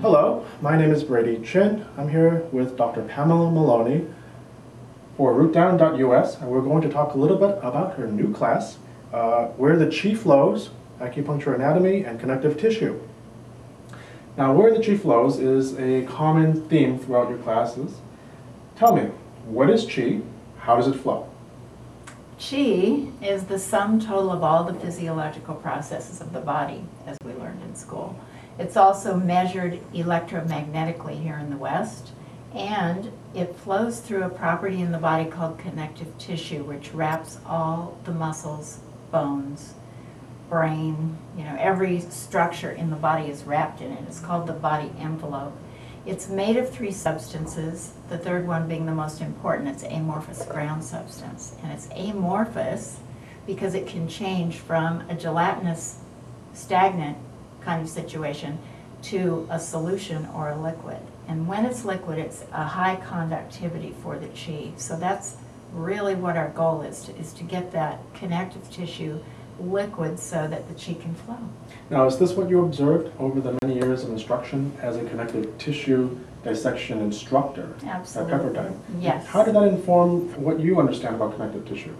Hello, my name is Brady Chin. I'm here with Dr. Pamela Maloney for rootdown.us, and we're going to talk a little bit about her new class, uh, Where the Chi Flows, Acupuncture Anatomy and Connective Tissue. Now, Where the Chi Flows is a common theme throughout your classes. Tell me, what is Chi? How does it flow? Qi is the sum total of all the physiological processes of the body, as we learned in school. It's also measured electromagnetically here in the West, and it flows through a property in the body called connective tissue, which wraps all the muscles, bones, brain, you know, every structure in the body is wrapped in it. It's called the body envelope. It's made of three substances, the third one being the most important. It's amorphous ground substance. And it's amorphous because it can change from a gelatinous, stagnant kind of situation to a solution or a liquid. And when it's liquid, it's a high conductivity for the chi. So that's really what our goal is, to, is to get that connective tissue liquid so that the chi can flow. Now, is this what you observed over the many years of instruction as a connective tissue dissection instructor Absolutely. at Pepperdine? Yes. How did that inform what you understand about connective tissue?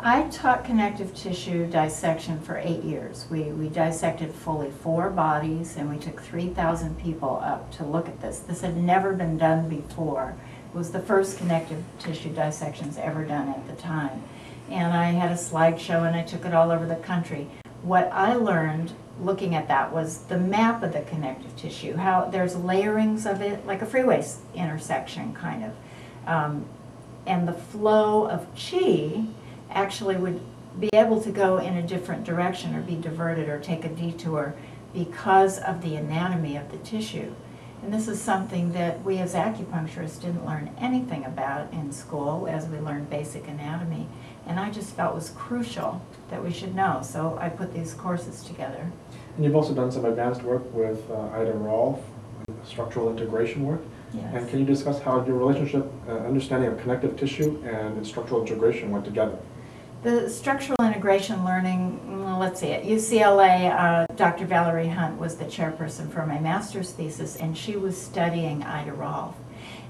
I taught connective tissue dissection for eight years. We, we dissected fully four bodies and we took 3,000 people up to look at this. This had never been done before. It was the first connective tissue dissections ever done at the time. And I had a slideshow and I took it all over the country. What I learned looking at that was the map of the connective tissue, how there's layerings of it, like a freeway intersection kind of. Um, and the flow of chi actually would be able to go in a different direction or be diverted or take a detour because of the anatomy of the tissue. And this is something that we as acupuncturists didn't learn anything about in school as we learned basic anatomy. And I just felt was crucial that we should know. So I put these courses together. And you've also done some advanced work with uh, Ida Rolf, structural integration work. Yes. And can you discuss how your relationship, uh, understanding of connective tissue and structural integration went together? The structural integration learning, well, let's see, at UCLA, uh, Dr. Valerie Hunt was the chairperson for my master's thesis, and she was studying Ida Rolf.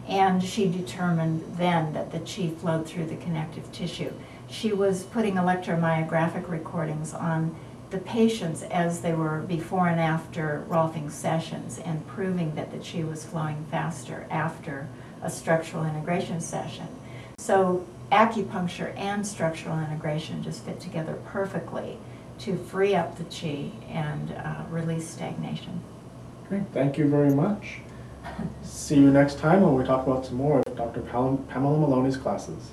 And she determined then that the chi flowed through the connective tissue. She was putting electromyographic recordings on the patients as they were before and after Rolfing sessions and proving that the chi was flowing faster after a structural integration session. So acupuncture and structural integration just fit together perfectly to free up the chi and uh, release stagnation. Great, thank you very much. See you next time when we talk about some more of Dr. Pam- Pamela Maloney's classes.